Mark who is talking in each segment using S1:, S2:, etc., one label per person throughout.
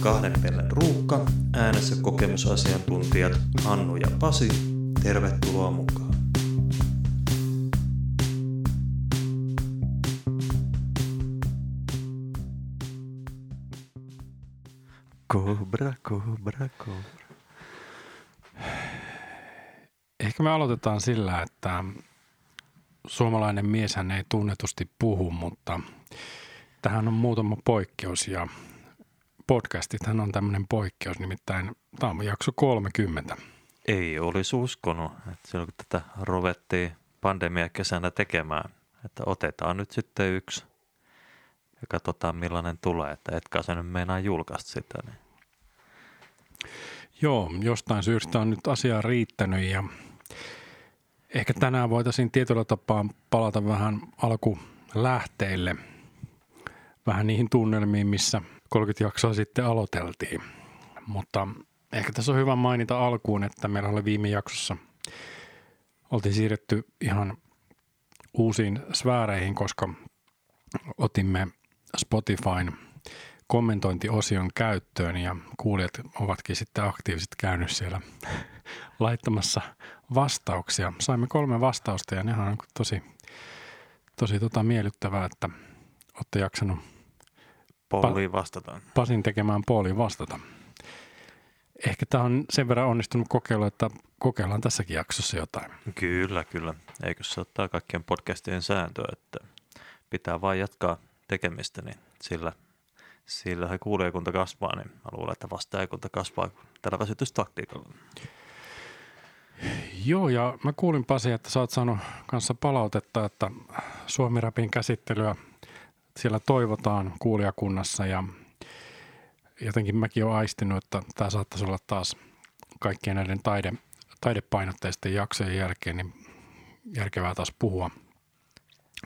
S1: Kahden pellen ruuhka, äänessä kokemusasiantuntijat Hannu ja Pasi. Tervetuloa mukaan. Cobra, cobra, cobra.
S2: Ehkä me aloitetaan sillä, että suomalainen mieshän ei tunnetusti puhu, mutta tähän on muutama poikkeus ja podcastithan on tämmöinen poikkeus, nimittäin tämä on jakso 30.
S1: Ei olisi uskonut, että silloin kun tätä ruvettiin pandemia kesänä tekemään, että otetaan nyt sitten yksi ja katsotaan millainen tulee, että etkä se nyt meinaa julkaista sitä. Niin.
S2: Joo, jostain syystä on nyt asiaa riittänyt ja ehkä tänään voitaisiin tietyllä tapaa palata vähän alkulähteille, vähän niihin tunnelmiin, missä 30 jaksoa sitten aloiteltiin. Mutta ehkä tässä on hyvä mainita alkuun, että meillä oli viime jaksossa, oltiin siirretty ihan uusiin sfääreihin, koska otimme Spotifyn kommentointiosion käyttöön ja kuulijat ovatkin sitten aktiivisesti käynyt siellä laittamassa vastauksia. Saimme kolme vastausta ja nehän on tosi, tosi tota miellyttävää, että olette jaksanut
S1: Poliin vastataan.
S2: Pasin tekemään Pooliin vastata. Ehkä tämä on sen verran onnistunut kokeilu, että kokeillaan tässäkin jaksossa jotain.
S1: Kyllä, kyllä. Eikö se ottaa kaikkien podcastien sääntöä, että pitää vain jatkaa tekemistä, niin sillä, sillä he kuulijakunta kasvaa, niin mä luulen, että vastaajakunta kasvaa tällä väsytystaktiikalla.
S2: Joo, ja mä kuulin Pasi, että sä oot saanut kanssa palautetta, että Suomi-rapin käsittelyä siellä toivotaan kuulijakunnassa ja jotenkin mäkin olen aistinut, että tämä saattaisi olla taas kaikkien näiden taide, taidepainotteisten jaksojen jälkeen niin järkevää taas puhua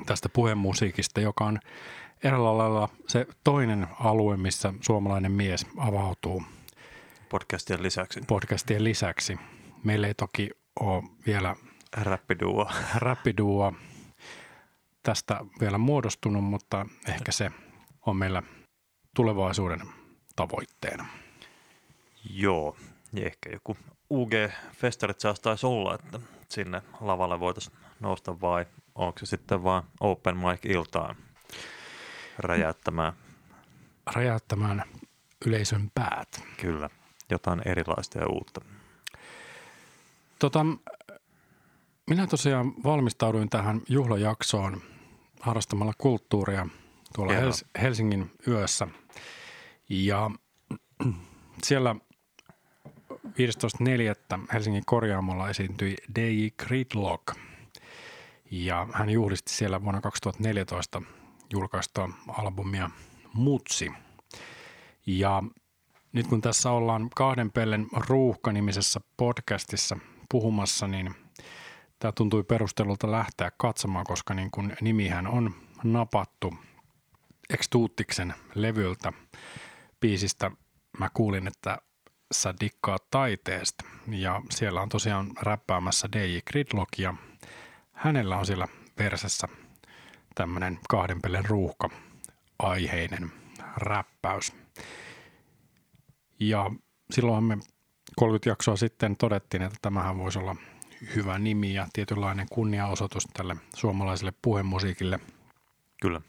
S2: tästä puhemusiikista, joka on eräällä lailla se toinen alue, missä suomalainen mies avautuu.
S1: Podcastien lisäksi.
S2: Podcastien lisäksi. Meillä ei toki ole vielä
S1: Räppiduo.
S2: Räppiduo tästä vielä muodostunut, mutta ehkä se on meillä tulevaisuuden tavoitteena.
S1: Joo, ja ehkä joku UG-festarit saastaisi olla, että sinne lavalle voitaisiin nousta vai onko se sitten vaan open mic iltaan räjäyttämään?
S2: Räjäyttämään yleisön päät.
S1: Kyllä, jotain erilaista ja uutta.
S2: Tota, minä tosiaan valmistauduin tähän juhlajaksoon harrastamalla kulttuuria tuolla Hels- Helsingin yössä. Ja siellä 15.4. Helsingin korjaamolla esiintyi DJ Gridlock. Ja hän juhlisti siellä vuonna 2014 julkaistua albumia Mutsi. Ja nyt kun tässä ollaan kahden pellen ruuhka-nimisessä podcastissa puhumassa, niin tämä tuntui perustelulta lähteä katsomaan, koska niin kuin nimihän on napattu Extuutiksen levyltä biisistä. Mä kuulin, että sä dikkaat taiteesta ja siellä on tosiaan räppäämässä DJ Gridlock ja hänellä on siellä versessä tämmöinen kahden pellen ruuhka aiheinen räppäys. Ja silloin me 30 jaksoa sitten todettiin, että tämähän voisi olla hyvä nimi ja tietynlainen kunniaosoitus tälle suomalaiselle puhemusiikille.
S1: Kyllä.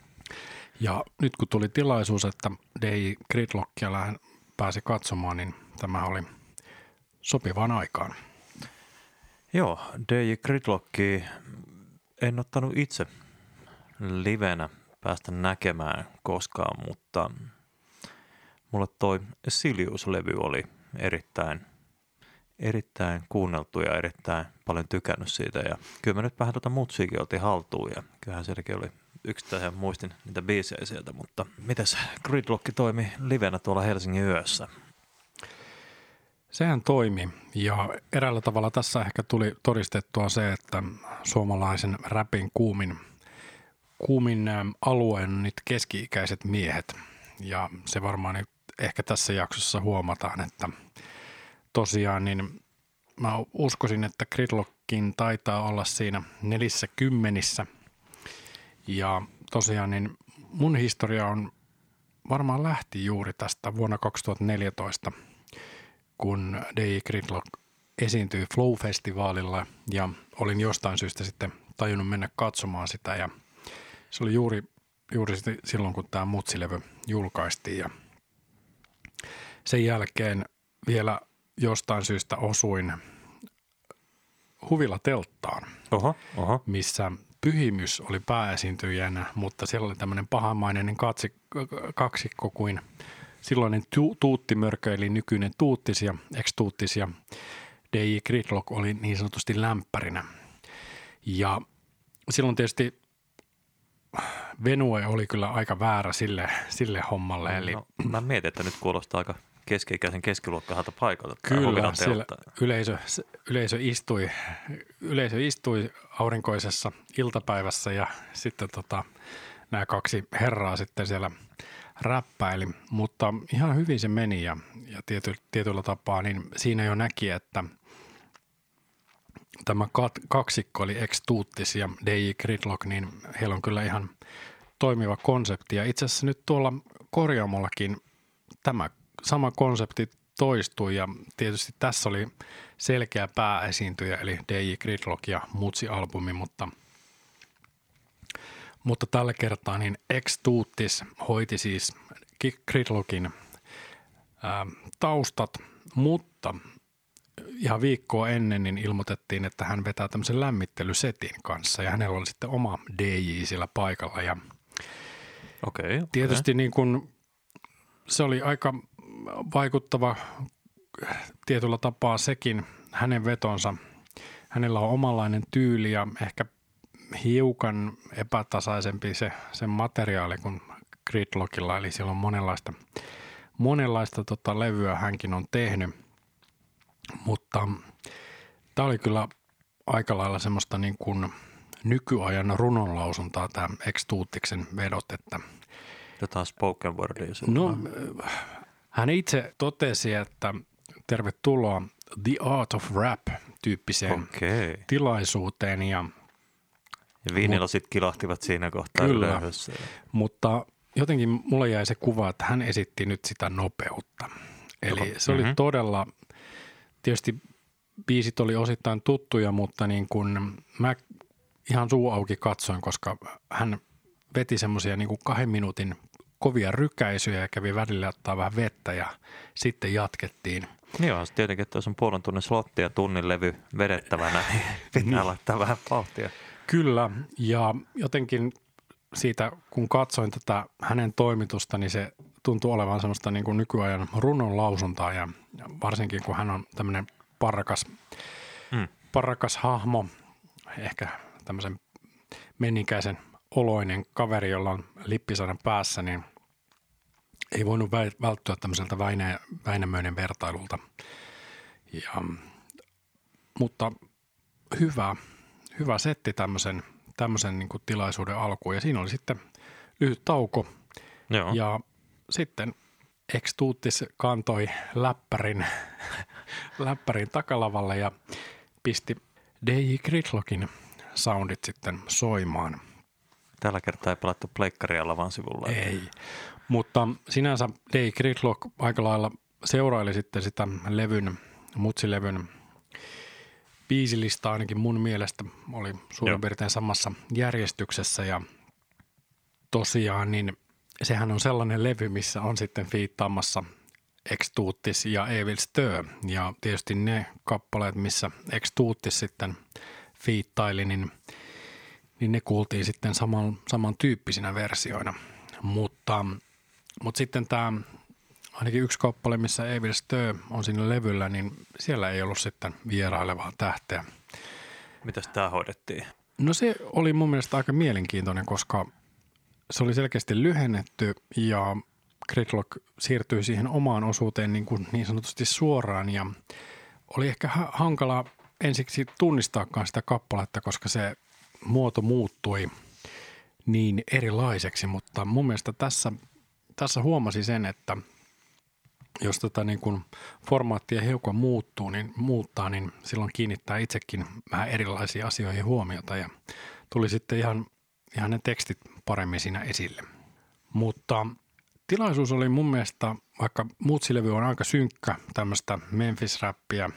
S2: Ja nyt kun tuli tilaisuus, että DJ Gridlockia pääsi katsomaan, niin tämä oli sopivaan aikaan.
S1: Joo, DJ Gridlocki en ottanut itse livenä päästä näkemään koskaan, mutta mulle toi Silius-levy oli erittäin – erittäin kuunneltu ja erittäin paljon tykännyt siitä. Ja kyllä mä nyt vähän tuota mutsiikin otin haltuun ja kyllähän sielläkin oli yksittäisen muistin niitä biisejä sieltä, mutta mitäs Gridlock toimi livenä tuolla Helsingin yössä?
S2: Sehän toimi ja eräällä tavalla tässä ehkä tuli todistettua se, että suomalaisen räpin kuumin, kuumin alueen on nyt keski-ikäiset miehet ja se varmaan ehkä tässä jaksossa huomataan, että – tosiaan, niin mä uskoisin, että Gridlockin taitaa olla siinä nelissä kymmenissä. Ja tosiaan niin mun historia on varmaan lähti juuri tästä vuonna 2014, kun DJ Gridlock esiintyi Flow-festivaalilla ja olin jostain syystä sitten tajunnut mennä katsomaan sitä ja se oli juuri, juuri silloin, kun tämä mutsilevy julkaistiin ja sen jälkeen vielä jostain syystä osuin Huvila-telttaan,
S1: Oho, oho.
S2: missä Pyhimys oli pääesiintyjänä, mutta siellä oli tämmöinen pahamainen katsi, kaksikko kuin silloinen tu, tuuttimörkö, eli nykyinen tuuttis ja ex-tuuttis ja DJ Gridlock oli niin sanotusti lämpärinä. Ja silloin tietysti Venue oli kyllä aika väärä sille, sille hommalle. Eli...
S1: No, mä mietin, että nyt kuulostaa aika keski-ikäisen keskiluokkahalta paikalta.
S2: Kyllä, siellä yleisö, yleisö, istui, yleisö istui aurinkoisessa iltapäivässä ja sitten tota, nämä kaksi herraa sitten siellä räppäili, mutta ihan hyvin se meni ja, ja tiety, tietyllä tapaa niin siinä jo näki, että tämä kat, kaksikko oli ex Tuuttis ja DJ Gridlock, niin heillä on kyllä ihan toimiva konsepti. Ja itse asiassa nyt tuolla korjaamollakin tämä sama konsepti toistui ja tietysti tässä oli selkeä pääesiintyjä eli DJ Gridlock ja Mutsi-albumi, mutta, mutta tällä kertaa niin Ex Tuuttis hoiti siis Gridlockin ää, taustat, mutta ihan viikkoa ennen niin ilmoitettiin, että hän vetää tämmöisen lämmittelysetin kanssa ja hänellä oli sitten oma DJ siellä paikalla ja
S1: okay, okay.
S2: tietysti niin kuin se oli aika vaikuttava tietyllä tapaa sekin hänen vetonsa. Hänellä on omanlainen tyyli ja ehkä hiukan epätasaisempi se, se materiaali kuin Gridlockilla, eli siellä on monenlaista, monenlaista tota levyä hänkin on tehnyt. Mutta tämä oli kyllä aika lailla semmoista niin kuin nykyajan runonlausuntaa tämä Extuutiksen vedot, että
S1: Jotain spoken wordia.
S2: No, hän itse totesi, että tervetuloa The Art of Rap-tyyppiseen
S1: okay.
S2: tilaisuuteen. Ja,
S1: ja viinilasit kilahtivat siinä kohtaa
S2: Kyllä, yleisössä. mutta jotenkin mulle jäi se kuva, että hän esitti nyt sitä nopeutta. Eli se oli mm-hmm. todella, tietysti biisit oli osittain tuttuja, mutta niin kun mä ihan suu auki katsoin, koska hän veti semmoisia niin kahden minuutin kovia rykäisyjä ja kävi välillä ottaa vähän vettä ja sitten jatkettiin.
S1: Joo, tietenkin, että jos on puolen tunnin slotti ja tunnin levy vedettävänä, niin pitää niin. laittaa vähän vauhtia.
S2: Kyllä, ja jotenkin siitä, kun katsoin tätä hänen toimitusta, niin se tuntuu olevan semmoista niin kuin nykyajan runon lausuntaa ja varsinkin kun hän on tämmöinen parrakas, mm. parrakas hahmo, ehkä tämmöisen menninkäisen oloinen kaveri, jolla on lippisadan päässä, niin ei voinut välttyä tämmöiseltä Väinä, Väinämöinen vertailulta. Ja, mutta hyvä, hyvä setti tämmöisen, tämmöisen niin tilaisuuden alkuun. Ja siinä oli sitten lyhyt tauko.
S1: Joo.
S2: Ja sitten Extuuttis kantoi läppärin, läppärin takalavalle ja pisti DJ Gridlockin soundit sitten soimaan.
S1: Tällä kertaa ei pelattu pleikkaria lavan sivulla.
S2: Ei, mutta sinänsä Day Gridlock aika lailla seuraili sitten sitä levyn, mutsilevyn biisilista ainakin mun mielestä oli suurin piirtein samassa järjestyksessä. Ja tosiaan niin sehän on sellainen levy, missä on sitten fiittaamassa Extuuttis ja Evil Stö ja tietysti ne kappaleet, missä Extuuttis sitten fiittaili, niin, niin ne kuultiin sitten saman, samantyyppisinä versioina. Mutta mutta sitten tämä ainakin yksi kappale, missä Evil Stö on siinä levyllä, niin siellä ei ollut sitten vierailevaa tähteä.
S1: Mitäs tämä hoidettiin?
S2: No se oli mun mielestä aika mielenkiintoinen, koska se oli selkeästi lyhennetty ja Gridlock siirtyi siihen omaan osuuteen niin, kuin niin sanotusti suoraan ja oli ehkä hankala ensiksi tunnistaakaan sitä kappaletta, koska se muoto muuttui niin erilaiseksi, mutta mun mielestä tässä tässä huomasi sen, että jos tota niin kuin formaattia hiukan muuttuu, niin muuttaa, niin silloin kiinnittää itsekin vähän erilaisiin asioihin huomiota ja tuli sitten ihan, ihan ne tekstit paremmin siinä esille. Mutta tilaisuus oli mun mielestä, vaikka Mutsilevy on aika synkkä tämmöistä Memphis-räppiä,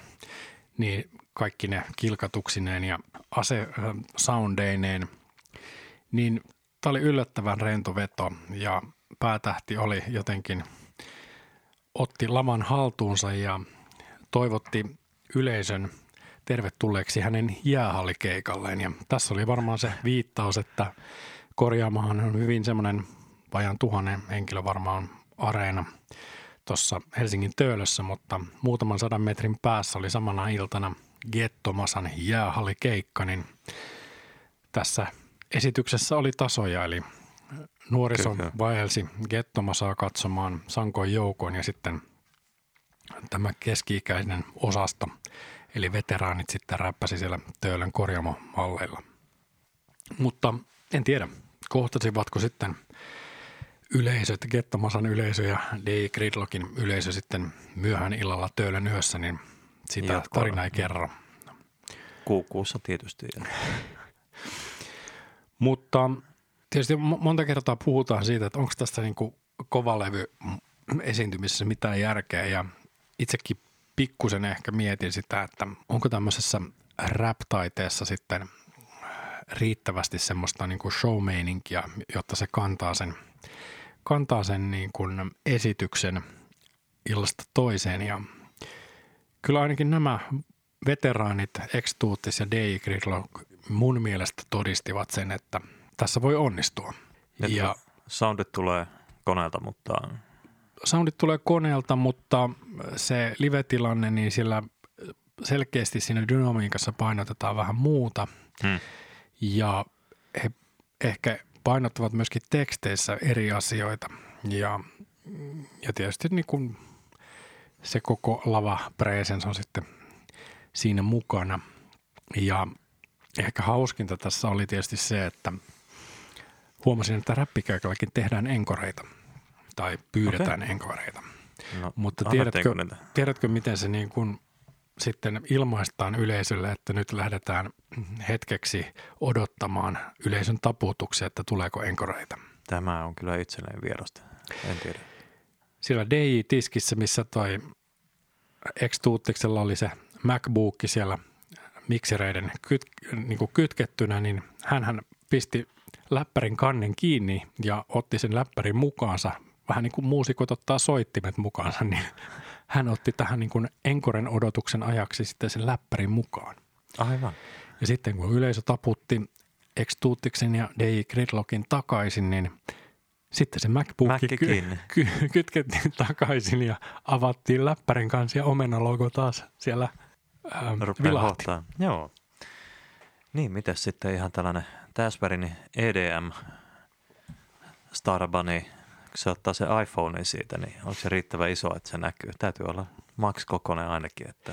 S2: niin kaikki ne kilkatuksineen ja ase-soundeineen, niin tämä oli yllättävän rento veto ja päätähti oli jotenkin, otti laman haltuunsa ja toivotti yleisön tervetulleeksi hänen jäähallikeikalleen. Ja tässä oli varmaan se viittaus, että korjaamahan on hyvin semmoinen vajan tuhannen henkilö varmaan areena tuossa Helsingin Töölössä, mutta muutaman sadan metrin päässä oli samana iltana Gettomasan jäähallikeikka, niin tässä esityksessä oli tasoja, eli nuoriso Kyllä. vaelsi Gettomasaa katsomaan sankoin joukoin ja sitten tämä keski-ikäinen osasto, eli veteraanit sitten räppäsi siellä Töölön korjaamomalleilla. Mutta en tiedä, kohtasivatko sitten yleisöt, Gettomasan yleisö ja D. Gridlockin yleisö sitten myöhään illalla Töölön yössä, niin sitä Jatkoa. tarina ei kerro.
S1: Kuukuussa tietysti.
S2: Mutta tietysti monta kertaa puhutaan siitä, että onko tästä niin kovalevy esiintymisessä mitään järkeä ja itsekin pikkusen ehkä mietin sitä, että onko tämmöisessä rap-taiteessa sitten riittävästi semmoista niin kuin show jotta se kantaa sen, kantaa sen niin kuin esityksen illasta toiseen. Ja kyllä ainakin nämä veteraanit, Extuutis ja Gridlock mun mielestä todistivat sen, että tässä voi onnistua.
S1: Ja, ja soundit tulee koneelta, mutta...
S2: Soundit tulee koneelta, mutta se live-tilanne, niin sillä selkeästi siinä dynamiikassa painotetaan vähän muuta. Hmm. Ja he ehkä painottavat myöskin teksteissä eri asioita. Ja, ja tietysti niin kuin se koko lava presence on sitten siinä mukana. Ja ehkä hauskinta tässä oli tietysti se, että huomasin, että räppikeikallakin tehdään enkoreita tai pyydetään okay. enkoreita. No, Mutta tiedätkö, tiedätkö, miten se niin kuin sitten ilmaistaan yleisölle, että nyt lähdetään hetkeksi odottamaan yleisön taputuksia, että tuleeko enkoreita?
S1: Tämä on kyllä itselleen vierasta. En tiedä.
S2: Siellä DJ-tiskissä, missä toi x oli se MacBook siellä miksereiden kyt, niin kuin kytkettynä, niin hän pisti läppärin kannen kiinni ja otti sen läppärin mukaansa. Vähän niin kuin muusikot ottaa soittimet mukaansa, niin hän otti tähän niin kuin enkoren odotuksen ajaksi sitten sen läppärin mukaan.
S1: Aivan.
S2: Ja sitten kun yleisö taputti Extuutiksen ja DJ Gridlockin takaisin, niin sitten se MacBook ky- ky- kytkettiin takaisin ja avattiin läppärin kanssa ja omenalogo taas siellä ähm, vilahti.
S1: Joo. Niin, miten sitten ihan tällainen Täsbergin EDM Starbani, kun se ottaa se iPhone siitä, niin onko se riittävän iso, että se näkyy? Täytyy olla max kokoinen ainakin. Että...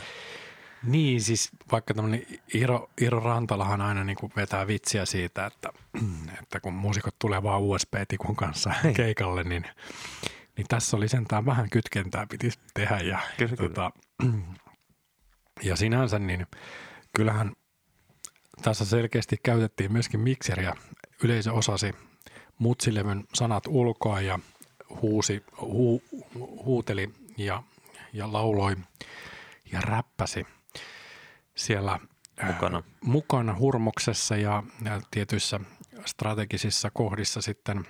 S2: Niin, siis vaikka tämmöinen Iro, Iro Rantalahan aina niin kuin vetää vitsiä siitä, että, että kun muusikot tulee vaan USB-tikun kanssa niin. keikalle, niin, niin tässä oli sentään vähän kytkentää piti tehdä. Ja, kyllä, tota, kyllä. ja sinänsä niin kyllähän tässä selkeästi käytettiin myöskin mikseriä. Yleisö osasi mutsilevyn sanat ulkoa ja huusi, hu, huuteli ja, ja lauloi ja räppäsi siellä äh, mukana, mukana hurmoksessa ja, ja tietyissä strategisissa kohdissa sitten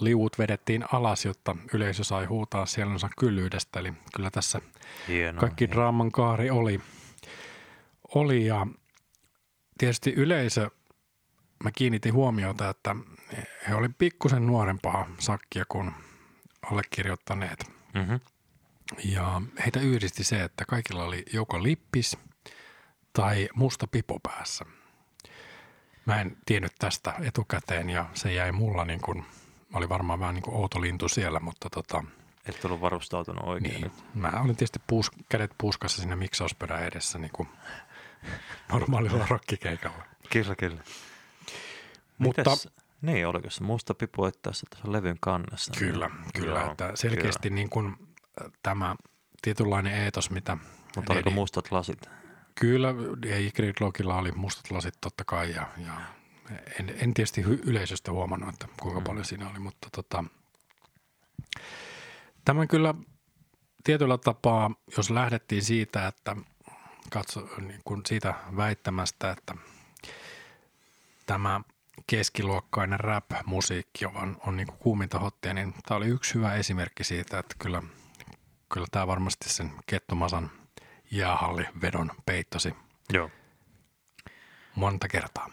S2: liuut vedettiin alas, jotta yleisö sai huutaa sielunsa kyllyydestä. Eli kyllä tässä hieno, kaikki hieno. draaman kaari oli, oli ja tietysti yleisö, mä kiinnitin huomiota, että he oli pikkusen nuorempaa sakkia kuin allekirjoittaneet. Mm-hmm. Ja heitä yhdisti se, että kaikilla oli joko lippis tai musta pipo päässä. Mä en tiennyt tästä etukäteen ja se jäi mulla niin kuin, oli varmaan vähän niin kuin outo lintu siellä, mutta tota,
S1: et ollut varustautunut oikein niin. nyt.
S2: Mä olin tietysti puus, kädet puuskassa siinä miksauspöydän edessä niin kuin normaalilla rokkikeikalla.
S1: Kyllä, kyllä. Mutta, Mites, niin, oliko se musta pipu tässä tuossa levyn kannessa?
S2: Kyllä, niin, kyllä. Joo, että selkeästi kyllä. Niin kuin, tämä tietynlainen eetos, mitä...
S1: Mutta oliko mustat lasit?
S2: Kyllä, ei Gridlockilla oli mustat lasit totta kai ja, ja en, en tietysti yleisöstä huomannut, että kuinka mm. paljon siinä oli, mutta tota, Tämä kyllä tietyllä tapaa, jos lähdettiin siitä, että katso, niin kuin siitä väittämästä, että tämä keskiluokkainen rap-musiikki on, on niin kuin kuuminta hottia, niin tämä oli yksi hyvä esimerkki siitä, että kyllä, kyllä tämä varmasti sen Kettomasan jäähallivedon peittosi
S1: Joo.
S2: monta kertaa.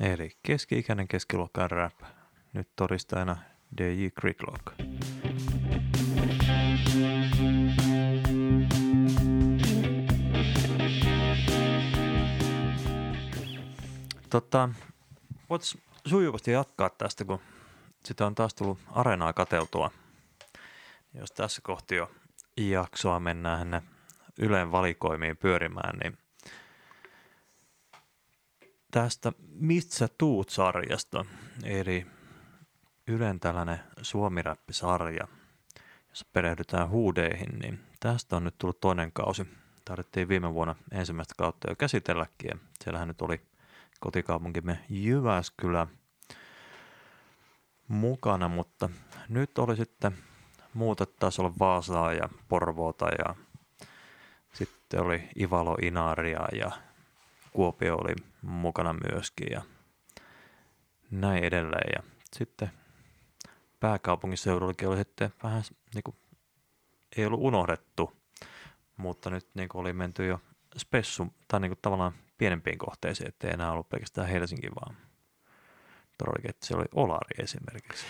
S1: Eli keski-ikäinen keskiluokkaan rap. Nyt todistajana DJ Gridlock. Tota, voit sujuvasti jatkaa tästä, kun sitä on taas tullut areenaa kateltua. Jos tässä kohti jo jaksoa mennään Ylen valikoimiin pyörimään, niin tästä Mistä sä tuut-sarjasta, eli Ylen tällainen suomiräppisarja, jossa perehdytään huudeihin, niin tästä on nyt tullut toinen kausi. Tarvittiin viime vuonna ensimmäistä kautta jo käsitelläkin, ja siellähän nyt oli kotikaupunkimme Jyväskylä mukana, mutta nyt oli sitten muuta taisi olla Vaasaa ja Porvoota ja sitten oli Ivalo Inaria ja Kuopio oli mukana myöskin ja näin edelleen. Ja sitten pääkaupunkiseudullakin oli sitten vähän niin kuin, ei ollut unohdettu, mutta nyt niin kuin oli menty jo spessu, tai niin kuin tavallaan pienempiin kohteisiin, ettei enää ollut pelkästään Helsinki, vaan todellakin, että se oli Olari esimerkiksi.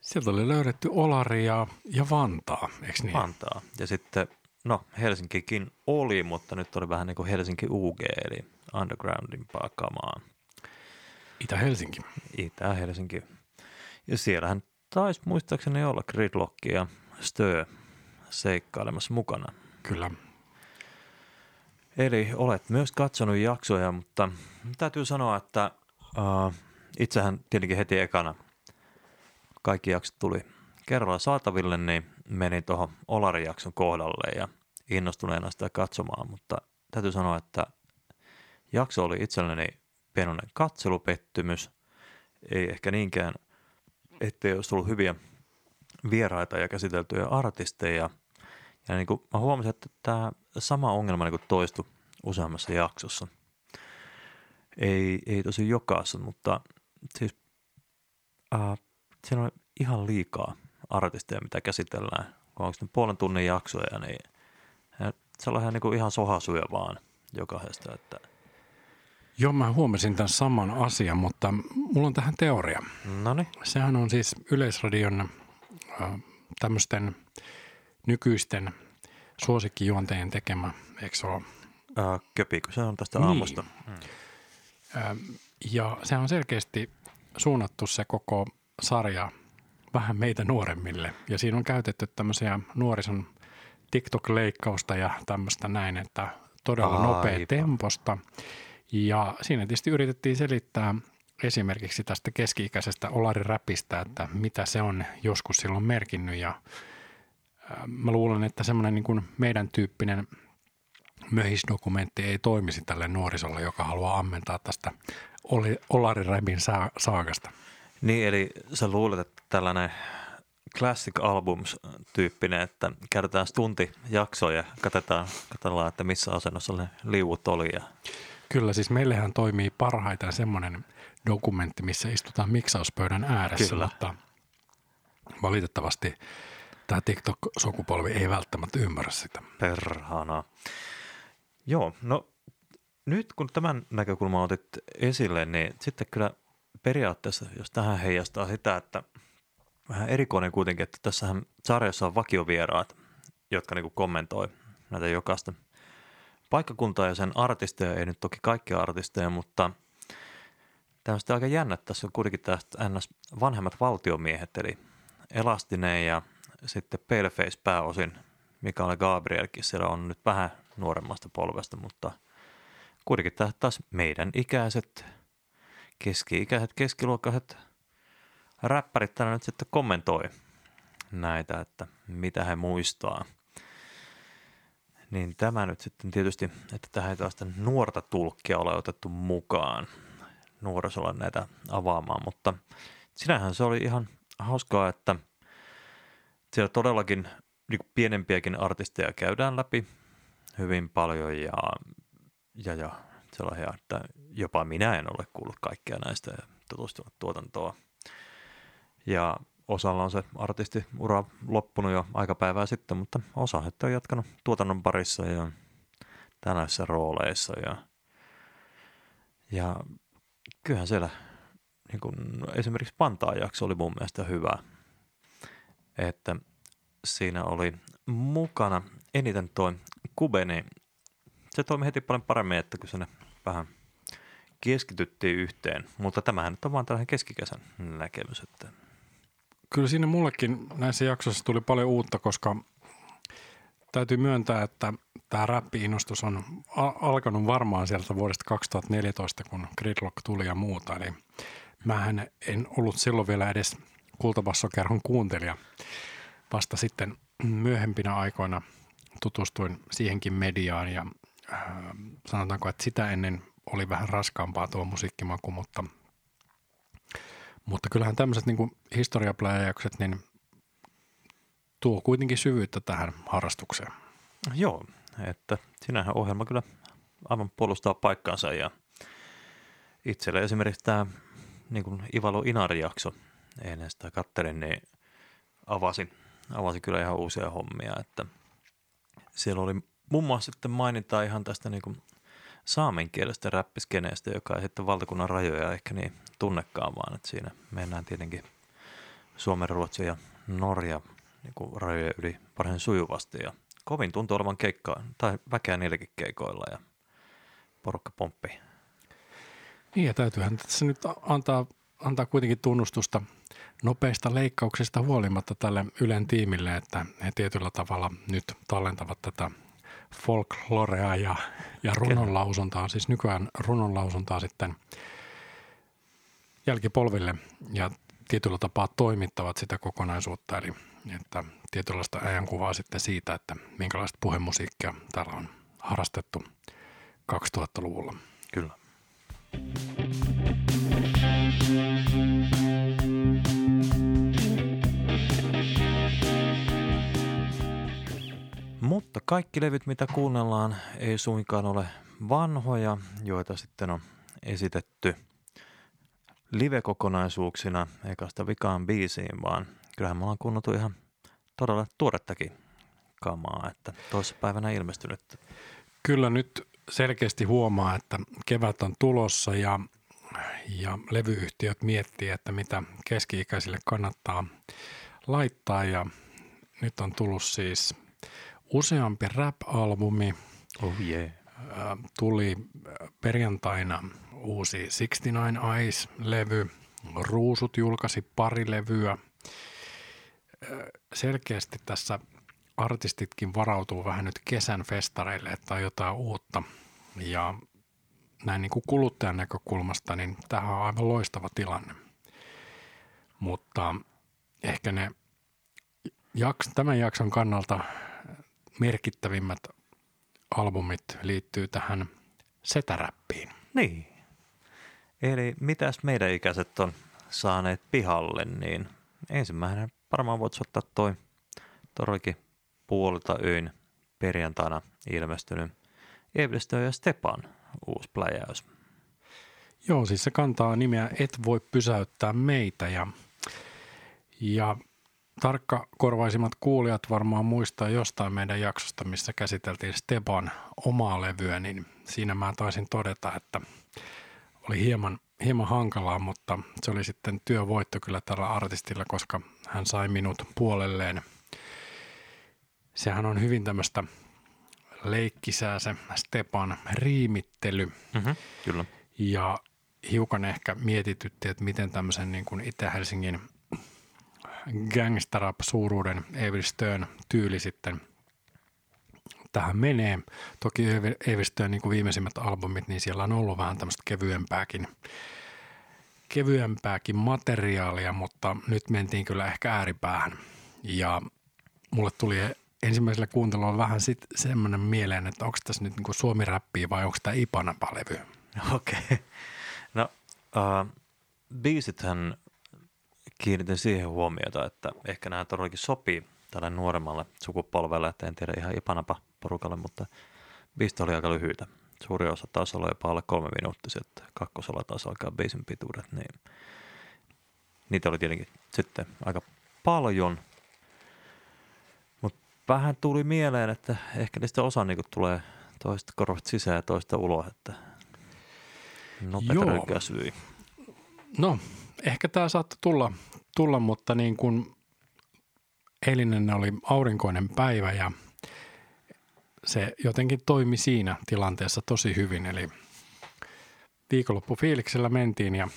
S2: Sieltä oli löydetty Olari ja, ja Vantaa, eikö niin?
S1: Vantaa. Ja sitten, no Helsinkikin oli, mutta nyt oli vähän niin kuin Helsinki UG, eli undergroundimpaa kamaa.
S2: Itä-Helsinki.
S1: Itä-Helsinki. Ja siellähän taisi muistaakseni olla Gridlock ja Stö seikkailemassa mukana.
S2: Kyllä.
S1: Eli olet myös katsonut jaksoja, mutta täytyy sanoa, että uh, itsehän tietenkin heti ekana kaikki jaksot tuli kerralla saataville, niin menin tuohon Olari-jakson kohdalle ja innostuneena sitä katsomaan, mutta täytyy sanoa, että jakso oli itselleni pienoinen katselupettymys, ei ehkä niinkään, ettei olisi tullut hyviä vieraita ja käsiteltyjä artisteja. Ja niin kuin mä huomasin, että tämä sama ongelma niin kuin toistui useammassa jaksossa. Ei, ei tosi jokaisessa, mutta siis äh, siinä on ihan liikaa artisteja, mitä käsitellään. Kun onko puolen tunnin jaksoja, niin se on ihan, niin kuin ihan sohasuja vaan jokaisesta. Että
S2: Joo, mä huomasin tämän saman asian, mutta mulla on tähän teoria.
S1: No
S2: Sehän on siis Yleisradion äh, tämmöisten nykyisten suosikkijuontajien tekemä, eikö se ole?
S1: Äh, köpikö se on tästä
S2: Niin.
S1: aamusta? Mm.
S2: Äh, ja se on selkeästi suunnattu se koko sarja vähän meitä nuoremmille. Ja siinä on käytetty tämmöisiä nuorison TikTok-leikkausta ja tämmöistä näin, että todella
S1: Aivan.
S2: nopea temposta. Ja siinä tietysti yritettiin selittää esimerkiksi tästä keski-ikäisestä Olari-räpistä, että mitä se on joskus silloin merkinnyt. Ja mä luulen, että semmoinen niin kuin meidän tyyppinen möhisdokumentti ei toimisi tälle nuorisolle, joka haluaa ammentaa tästä saa- saakasta.
S1: Niin, eli sä luulet, että tällainen Classic Albums-tyyppinen, että käytetään tunti jaksoa ja katsotaan, katsotaan, että missä asennossa ne liuut oli. Ja,
S2: Kyllä, siis meillähän toimii parhaiten semmoinen dokumentti, missä istutaan miksauspöydän ääressä,
S1: Kyllä.
S2: mutta valitettavasti tämä TikTok-sukupolvi ei välttämättä ymmärrä sitä.
S1: perhana. Joo, no nyt kun tämän näkökulman otit esille, niin sitten kyllä periaatteessa, jos tähän heijastaa sitä, että vähän erikoinen kuitenkin, että tässähän sarjassa on vakiovieraat, jotka niin kommentoi näitä jokaista paikkakuntaa ja sen artisteja, ei nyt toki kaikkia artisteja, mutta tämmöistä aika jännä, tässä on kuitenkin tästä ns. vanhemmat valtiomiehet, eli Elastinen ja sitten Paleface pääosin, Mikael Gabrielkin siellä on nyt vähän nuoremmasta polvesta, mutta kuitenkin taas meidän ikäiset, keski-ikäiset, keskiluokkaiset räppärit täällä nyt sitten kommentoi näitä, että mitä he muistaa. Niin tämä nyt sitten tietysti, että tähän ei sitä nuorta tulkkia ole otettu mukaan nuorisolla näitä avaamaan, mutta sinähän se oli ihan hauskaa, että siellä todellakin niin kuin pienempiäkin artisteja käydään läpi hyvin paljon ja, ja, ja sellaisia, että jopa minä en ole kuullut kaikkea näistä ja tutustunut tuotantoa. Ja osalla on se artistiura loppunut jo aika päivää sitten, mutta osa että on jatkanut tuotannon parissa ja tänäisissä rooleissa. Ja, ja kyllähän siellä niin kun, esimerkiksi Pantaa jakso oli mun mielestä hyvä, että siinä oli mukana eniten toi Kubeni. Se toimi heti paljon paremmin, että kun sinne vähän keskityttiin yhteen, mutta tämähän nyt on vaan tällainen keskikesän näkemys, että
S2: Kyllä siinä mullekin näissä jaksoissa tuli paljon uutta, koska täytyy myöntää, että tämä räppi-innostus on alkanut varmaan sieltä vuodesta 2014, kun Gridlock tuli ja muuta. Eli mähän en ollut silloin vielä edes kultabassokerhon kuuntelija. Vasta sitten myöhempinä aikoina tutustuin siihenkin mediaan ja äh, sanotaanko, että sitä ennen oli vähän raskaampaa tuo musiikkimaku, mutta – mutta kyllähän tämmöiset niin historiapläjäykset niin tuo kuitenkin syvyyttä tähän harrastukseen.
S1: Joo, että sinähän ohjelma kyllä aivan puolustaa paikkaansa ja itselle esimerkiksi tämä niin Ivalo Inari-jakso, ennen sitä kattelin, niin avasi, avasi kyllä ihan uusia hommia, että siellä oli muun muassa sitten mainintaa ihan tästä niin saamenkielestä räppiskeneestä, joka ei sitten valtakunnan rajoja ehkä niin tunnekaan, vaan että siinä mennään tietenkin Suomen, Ruotsin ja Norja niin kuin rajojen yli parhain sujuvasti ja kovin tuntuu olevan keikkaa tai väkeä niilläkin keikoilla ja porukka pomppi.
S2: Niin ja täytyyhän tässä nyt antaa, antaa kuitenkin tunnustusta nopeista leikkauksista huolimatta tälle Ylen tiimille, että he tietyllä tavalla nyt tallentavat tätä folklorea ja, ja runonlausuntaa, siis nykyään runonlausuntaa sitten jälkipolville ja tietyllä tapaa toimittavat sitä kokonaisuutta, eli että tietynlaista ajankuvaa sitten siitä, että minkälaista puhemusiikkia täällä on harrastettu 2000-luvulla.
S1: Kyllä. Mutta kaikki levyt, mitä kuunnellaan, ei suinkaan ole vanhoja, joita sitten on esitetty live-kokonaisuuksina ekasta vikaan biisiin, vaan kyllähän me ollaan kuunneltu ihan todella tuorettakin kamaa, että päivänä ilmestynyt.
S2: Kyllä nyt selkeästi huomaa, että kevät on tulossa ja, ja levyyhtiöt miettii, että mitä keski-ikäisille kannattaa laittaa ja nyt on tullut siis – useampi rap-albumi.
S1: Oh yeah.
S2: Tuli perjantaina uusi 69 Eyes-levy. Ruusut julkaisi pari levyä. Selkeästi tässä artistitkin varautuu vähän nyt kesän festareille, että on jotain uutta. Ja näin niin kuin kuluttajan näkökulmasta, niin tämähän on aivan loistava tilanne. Mutta ehkä ne jaks, tämän jakson kannalta merkittävimmät albumit liittyy tähän setäräppiin.
S1: Niin. Eli mitäs meidän ikäiset on saaneet pihalle, niin ensimmäinen varmaan voit ottaa toi todellakin puolilta yön perjantaina ilmestynyt Evelistö ja Stepan uusi pläjäys.
S2: Joo, siis se kantaa nimeä Et voi pysäyttää meitä ja, ja korvaisimmat kuulijat varmaan muistaa jostain meidän jaksosta, missä käsiteltiin Stepan omaa levyä, niin siinä mä taisin todeta, että oli hieman, hieman hankalaa, mutta se oli sitten työvoitto kyllä tällä artistilla, koska hän sai minut puolelleen. Sehän on hyvin tämmöistä leikkisää se Stepan riimittely.
S1: Mm-hmm, kyllä.
S2: Ja hiukan ehkä mietitytti, että miten tämmöisen niin kuin Itä-Helsingin – gangsterrap-suuruuden Evil Stern tyyli sitten tähän menee. Toki Evil Stern niin kuin viimeisimmät albumit, niin siellä on ollut vähän tämmöistä kevyempääkin, kevyempääkin materiaalia, mutta nyt mentiin kyllä ehkä ääripäähän. Ja mulle tuli ensimmäisellä kuuntelulla vähän sit semmoinen mieleen, että onko tässä nyt niin suomi-räppiä vai onko tämä Ipanapa-levy?
S1: Okei. Okay. No, uh, biisithän kiinnitin siihen huomiota, että ehkä nämä todellakin sopii tälle nuoremmalle sukupolvelle, että en tiedä ihan ipanapa porukalle, mutta biisit oli aika lyhyitä. Suuri osa taas oli jopa alle kolme minuuttisia, että kakkosella taas alkaa biisin pituudet, niin niitä oli tietenkin sitten aika paljon. Mutta vähän tuli mieleen, että ehkä niistä osa niinku tulee toista korvasta sisään ja toista ulos, että nopeita.
S2: No, ehkä tämä saattoi tulla, tulla, mutta niin kuin eilinen oli aurinkoinen päivä ja se jotenkin toimi siinä tilanteessa tosi hyvin. Eli viikonloppufiiliksellä mentiin ja,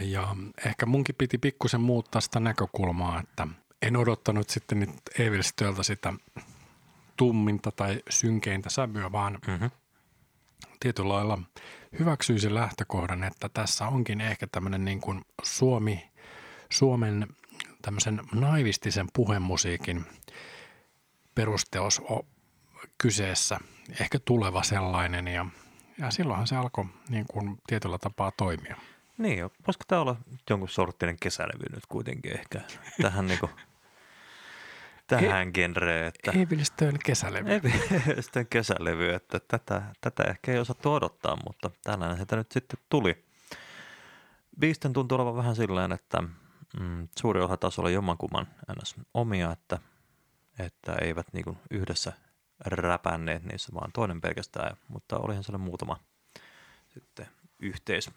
S2: ja ehkä munkin piti pikkusen muuttaa sitä näkökulmaa, että en odottanut sitten nyt Evilstöltä sitä tumminta tai synkeintä sävyä, vaan mm-hmm. tietyllä lailla hyväksyisin lähtökohdan, että tässä onkin ehkä tämmöinen niin kuin Suomi, Suomen tämmöisen naivistisen puhemusiikin perusteos kyseessä, ehkä tuleva sellainen ja, ja silloinhan se alkoi niin kuin tietyllä tapaa toimia.
S1: Niin, voisiko tämä olla jonkun sorttinen kesälevy nyt kuitenkin ehkä tähän niin kuin, tähän genreen. Että...
S2: Evilstön kesälevy.
S1: Evilstön kesälevy, että tätä, tätä ehkä ei osattu odottaa, mutta tällainen sitä nyt sitten tuli. Biisten tuntuu olevan vähän silleen, että mm, suuri osa taas oli jommankumman ns. omia, että, että eivät niin yhdessä räpänneet niissä, vaan toinen pelkästään, mutta olihan siellä muutama sitten yhteis.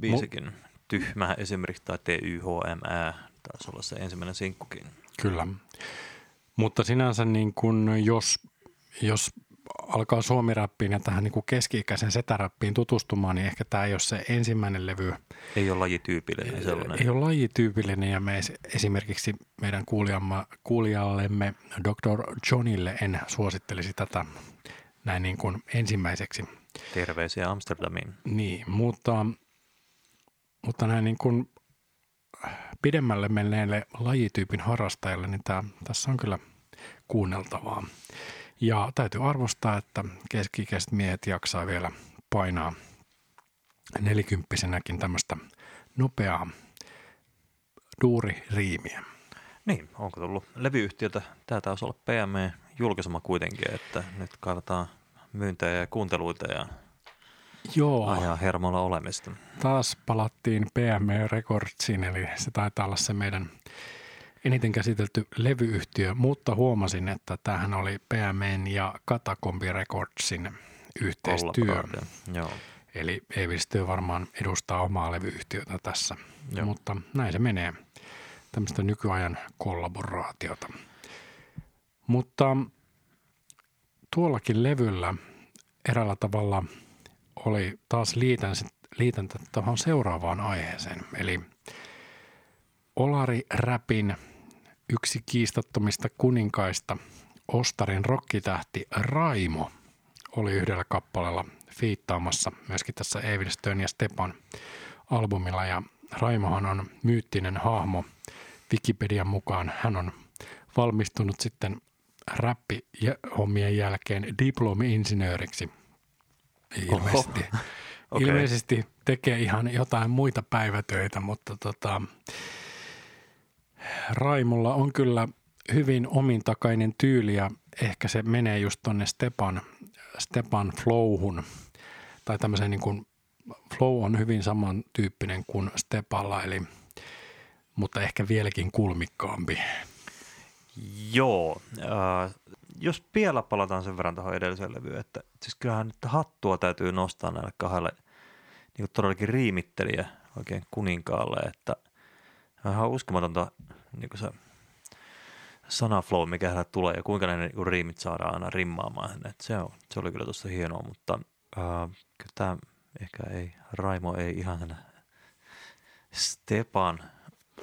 S1: Biisikin Mu- tyhmä esimerkiksi tai TYHMää taisi olla se ensimmäinen sinkkukin.
S2: Kyllä, mutta sinänsä niin kun jos, jos alkaa suomiräppiin ja tähän niin kuin keski-ikäisen setäräppiin tutustumaan, niin ehkä tämä ei ole se ensimmäinen levy.
S1: Ei ole lajityypillinen sellainen.
S2: Ei ole lajityypillinen ja me esimerkiksi meidän kuulijallemme Dr. Johnille en suosittelisi tätä näin niin kuin ensimmäiseksi.
S1: Terveisiä Amsterdamiin.
S2: Niin, mutta, mutta näin niin kuin pidemmälle menneelle lajityypin harrastajalle, niin tämä, tässä on kyllä kuunneltavaa. Ja täytyy arvostaa, että keski-ikäiset miehet jaksaa vielä painaa nelikymppisenäkin tämmöistä nopeaa duuririimiä.
S1: Niin, onko tullut levyyhtiötä? Tämä taisi olla PME julkaisema kuitenkin, että nyt kaivataan myyntejä ja kuunteluita ja Joo. ajaa hermolla olemista.
S2: Taas palattiin PME Recordsiin, eli se taitaa olla se meidän eniten käsitelty levyyhtiö, mutta huomasin, että tämähän oli PMN ja Katakombi Recordsin yhteistyö.
S1: Joo.
S2: Eli Evilstyö varmaan edustaa omaa levyyhtiötä tässä, Joo. mutta näin se menee. Tämmöistä nykyajan kollaboraatiota. Mutta tuollakin levyllä eräällä tavalla oli taas liitäntä tuohon seuraavaan aiheeseen. Eli Olari Räpin yksi kiistattomista kuninkaista, Ostarin rokkitähti Raimo, oli yhdellä kappaleella fiittaamassa myöskin tässä Evilstön ja Stepan albumilla. Ja Raimohan on myyttinen hahmo. Wikipedian mukaan hän on valmistunut sitten räppihommien jälkeen diplomi-insinööriksi. Ilmeisesti, okay. ilmeisesti tekee ihan jotain muita päivätöitä, mutta tota, Raimulla on kyllä hyvin omintakainen tyyli ja ehkä se menee just tonne Stepan, Stepan flowhun tai tämmöiseen niin kuin flow on hyvin samantyyppinen kuin Stepalla, eli, mutta ehkä vieläkin kulmikkaampi.
S1: Joo, äh, jos vielä palataan sen verran tuohon edelliseen levyyn, että siis kyllähän nyt hattua täytyy nostaa näille kahdelle niin kuin todellakin riimittelijä oikein kuninkaalle, että ihan uskomatonta niin kuin se sanaflow, mikä hänelle tulee ja kuinka ne niin riimit saadaan aina rimmaamaan. Et se, on, se oli kyllä tuossa hienoa, mutta äh, kyllä tämä ehkä ei, Raimo ei ihan Stepan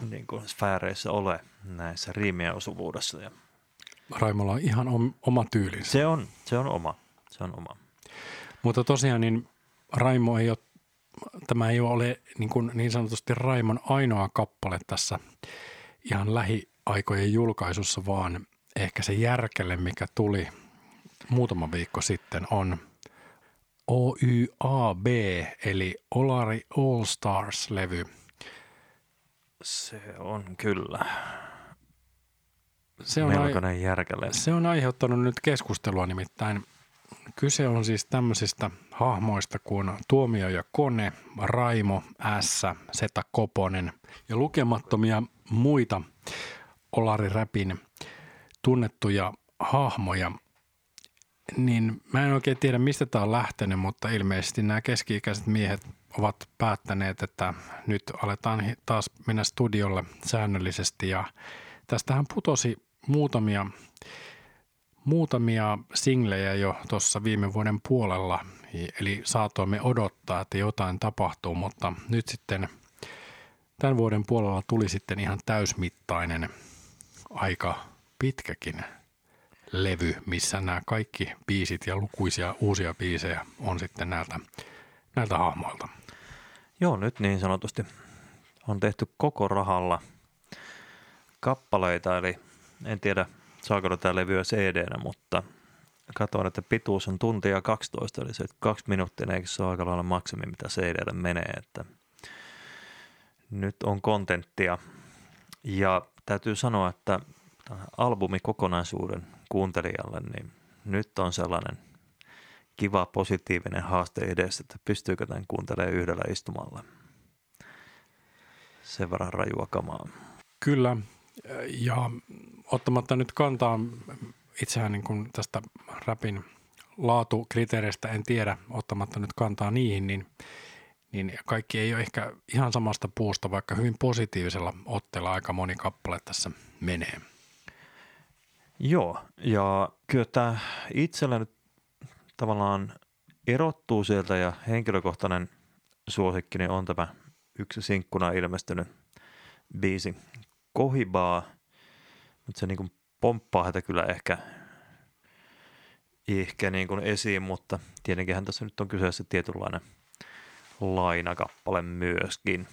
S1: niin kuin sfääreissä ole näissä riimien osuvuudessa. Ja
S2: Raimolla on ihan om, oma tyylinsä.
S1: Se on, se on oma. Se on oma.
S2: Mutta tosiaan niin Raimo ei ole, tämä ei ole niin, kuin niin sanotusti Raimon ainoa kappale tässä ihan lähiaikojen julkaisussa, vaan ehkä se järkelle, mikä tuli muutama viikko sitten, on OYAB, eli Olari All Stars-levy.
S1: Se on kyllä.
S2: Se on,
S1: melkoinen järkele.
S2: se on aiheuttanut nyt keskustelua nimittäin. Kyse on siis tämmöisistä hahmoista kuin Tuomio ja Kone, Raimo, Ässä, Seta Koponen ja lukemattomia muita Olari Räpin tunnettuja hahmoja. Niin mä en oikein tiedä, mistä tämä on lähtenyt, mutta ilmeisesti nämä keski-ikäiset miehet ovat päättäneet, että nyt aletaan taas mennä studiolle säännöllisesti ja tästähän putosi muutamia, muutamia singlejä jo tuossa viime vuoden puolella, eli saatoimme odottaa, että jotain tapahtuu, mutta nyt sitten tämän vuoden puolella tuli sitten ihan täysmittainen aika pitkäkin levy, missä nämä kaikki biisit ja lukuisia uusia biisejä on sitten näiltä, näiltä hahmoilta.
S1: Joo, nyt niin sanotusti on tehty koko rahalla kappaleita, eli en tiedä saako tämä levyä cd mutta katsoin, että pituus on tuntia 12, eli se kaksi minuuttia, eikö se ole aika lailla maksimi, mitä cd menee, että nyt on kontenttia. Ja täytyy sanoa, että albumi kokonaisuuden kuuntelijalle, niin nyt on sellainen kiva positiivinen haaste edessä, että pystyykö tämän kuuntelemaan yhdellä istumalla. Sen verran rajua kamaa.
S2: Kyllä, ja ottamatta nyt kantaa itsehän niin kuin tästä rapin laatukriteereistä en tiedä, ottamatta nyt kantaa niihin, niin, niin kaikki ei ole ehkä ihan samasta puusta, vaikka hyvin positiivisella otteella aika moni kappale tässä menee.
S1: Joo, ja kyllä tämä itsellä nyt tavallaan erottuu sieltä ja henkilökohtainen suosikkini on tämä yksi sinkkuna ilmestynyt biisi Kohibaa, mutta se niin kuin pomppaa häntä kyllä ehkä, ehkä niin kuin esiin, mutta tietenkin tässä nyt on kyseessä tietynlainen lainakappale myöskin.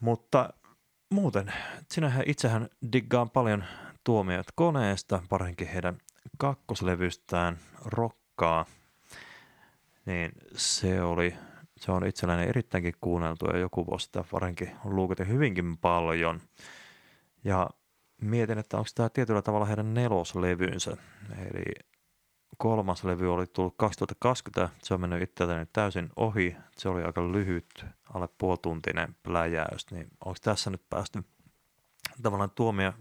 S1: Mutta muuten, sinähän itsehän diggaan paljon tuomiot koneesta, parinkin heidän kakkoslevystään Rokkaa, niin se oli, se on itselläni erittäinkin kuunneltu ja joku vuosi sitä parinkin luukutin hyvinkin paljon. Ja mietin, että onko tämä tietyllä tavalla heidän neloslevynsä. Eli kolmas levy oli tullut 2020, se on mennyt itseltäni täysin ohi. Se oli aika lyhyt, alle puolituntinen pläjäys, niin onko tässä nyt päästy tavallaan tuomia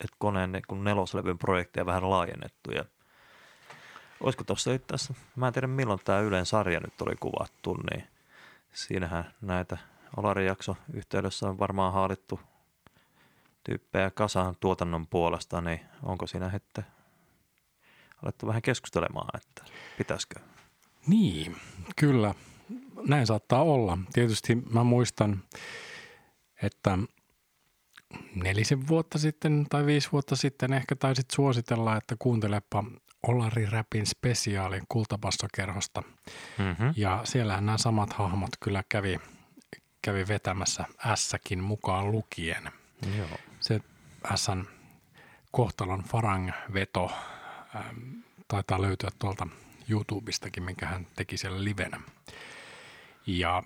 S1: että koneen niin neloslevyn projekteja vähän laajennettu ja olisiko tuossa asiassa, mä en tiedä milloin tämä Ylen sarja nyt oli kuvattu, niin siinähän näitä Olarin jakso yhteydessä on varmaan haalittu tyyppejä kasaan tuotannon puolesta, niin onko siinä sitten alettu vähän keskustelemaan, että pitäisikö?
S2: Niin, kyllä. Näin saattaa olla. Tietysti mä muistan, että nelisen vuotta sitten tai viisi vuotta sitten ehkä taisit suositella, että kuuntelepa Olari Räpin spesiaalin kultapassokerhosta. Mm-hmm. Ja siellähän nämä samat hahmot kyllä kävi, kävi vetämässä Ässäkin mukaan lukien.
S1: Joo.
S2: Se Ässän kohtalon Farang-veto ähm, taitaa löytyä tuolta YouTubestakin, minkä hän teki siellä livenä. Ja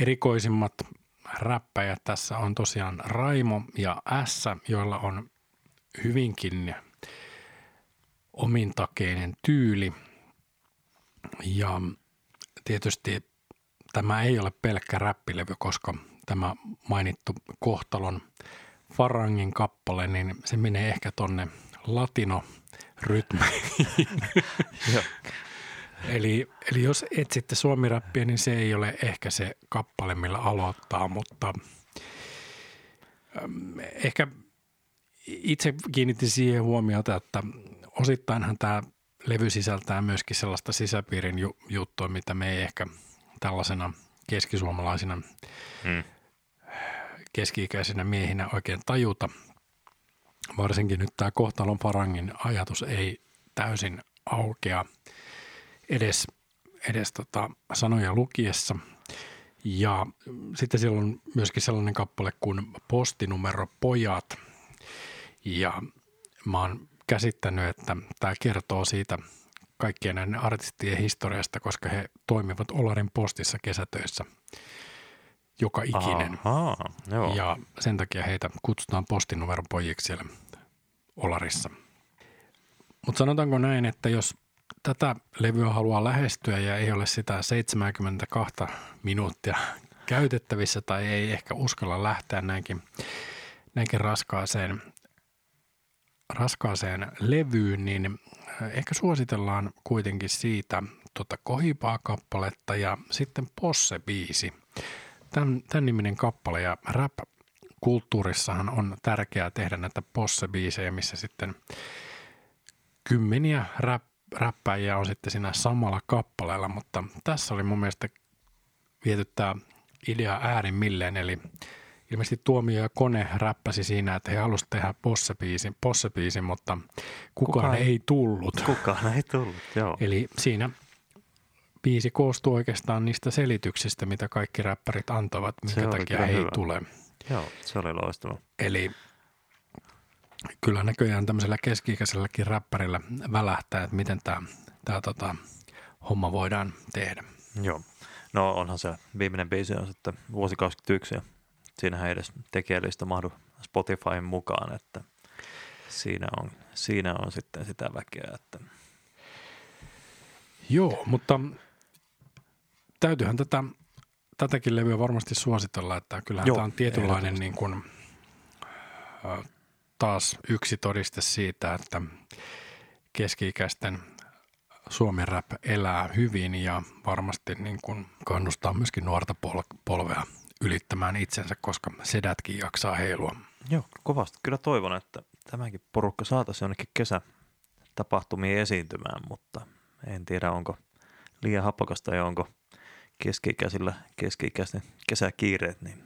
S2: erikoisimmat räppäjät tässä on tosiaan Raimo ja S, joilla on hyvinkin omintakeinen tyyli. Ja tietysti tämä ei ole pelkkä räppilevy, koska tämä mainittu kohtalon Farangin kappale, niin se menee ehkä tonne latino. Eli, eli jos etsitte suomirappia, niin se ei ole ehkä se kappale, millä aloittaa, mutta ähm, ehkä itse kiinnitin siihen huomiota, että osittainhan tämä levy sisältää myöskin sellaista sisäpiirin ju- juttua, mitä me ei ehkä tällaisena keskisuomalaisina hmm. keski-ikäisinä miehinä oikein tajuta. Varsinkin nyt tämä kohtalon parangin ajatus ei täysin aukea – edes, edes tota sanoja lukiessa. Ja sitten siellä on myöskin sellainen kappale kuin postinumero pojat. Ja mä oon käsittänyt, että tämä kertoo siitä kaikkien näiden artistien historiasta, koska he toimivat Olarin postissa kesätöissä joka ikinen.
S1: Aha, joo.
S2: Ja sen takia heitä kutsutaan postinumeron pojiksi siellä Olarissa. Mutta sanotaanko näin, että jos tätä levyä haluaa lähestyä ja ei ole sitä 72 minuuttia käytettävissä tai ei ehkä uskalla lähteä näinkin, näinkin raskaaseen, raskaaseen levyyn, niin ehkä suositellaan kuitenkin siitä tota kohipaa kappaletta ja sitten Posse-biisi. Tämän, tämän niminen kappale ja rap kulttuurissahan on tärkeää tehdä näitä Posse-biisejä, missä sitten kymmeniä rap, räppäjiä on sitten siinä samalla kappaleella, mutta tässä oli mun mielestä viety tämä idea äärimmilleen, eli ilmeisesti Tuomio ja Kone räppäsi siinä, että he halusivat tehdä Posse-biisin, Posse-biisin mutta kukaan, kukaan ei tullut.
S1: Kukaan ei tullut, joo.
S2: Eli siinä biisi koostuu oikeastaan niistä selityksistä, mitä kaikki räppärit antoivat, minkä takia ei hyvä. tule.
S1: Joo, se oli loistava.
S2: Eli kyllä näköjään tämmöisellä keski-ikäiselläkin räppärillä välähtää, että miten tämä, tämä tota, homma voidaan tehdä.
S1: Joo. No onhan se viimeinen biisi on sitten vuosi 2021 ja siinähän ei edes tekijällistä mahdu Spotifyn mukaan, että siinä on, siinä on sitten sitä väkeä. Että...
S2: Joo, mutta täytyyhän tätä, tätäkin levyä varmasti suositella, että kyllähän Joo, tämä on tietynlainen niin kuin, taas yksi todiste siitä, että keski-ikäisten Suomen rap elää hyvin ja varmasti niin kuin kannustaa myöskin nuorta pol- polvea ylittämään itsensä, koska sedätkin jaksaa heilua.
S1: Joo, kovasti. Kyllä toivon, että tämäkin porukka saataisiin jonnekin kesätapahtumiin esiintymään, mutta en tiedä, onko liian hapokasta ja onko keski-ikäisillä keski-ikäisten kesäkiireet, niin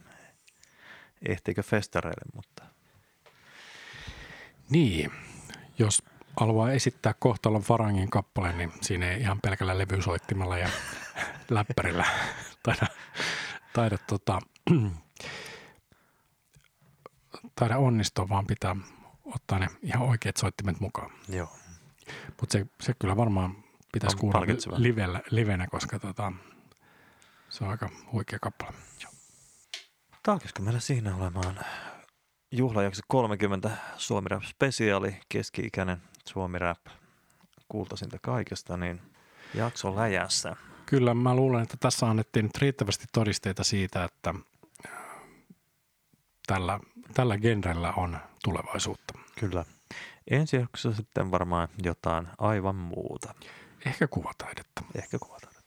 S1: ehtiikö festareille, mutta –
S2: niin, jos haluaa esittää kohtalon Farangin kappaleen, niin siinä ei ihan pelkällä levysoittimella ja läppärillä taida, taida, tota, taida onnistua, vaan pitää ottaa ne ihan oikeat soittimet mukaan.
S1: Joo.
S2: Mutta se, se kyllä varmaan pitäisi on kuulla livellä, livenä, koska tota, se on aika huikea kappale. Joo.
S1: Taakisiko meillä siinä olemaan juhlajakso 30 Suomi Rap spesiaali, keski-ikäinen Suomi Rap kultasinta kaikesta, niin jakso läjässä.
S2: Kyllä, mä luulen, että tässä annettiin nyt riittävästi todisteita siitä, että äh, tällä, tällä genrellä on tulevaisuutta.
S1: Kyllä. Ensi jaksossa sitten varmaan jotain aivan muuta.
S2: Ehkä kuvataidetta.
S1: Ehkä kuvataidetta.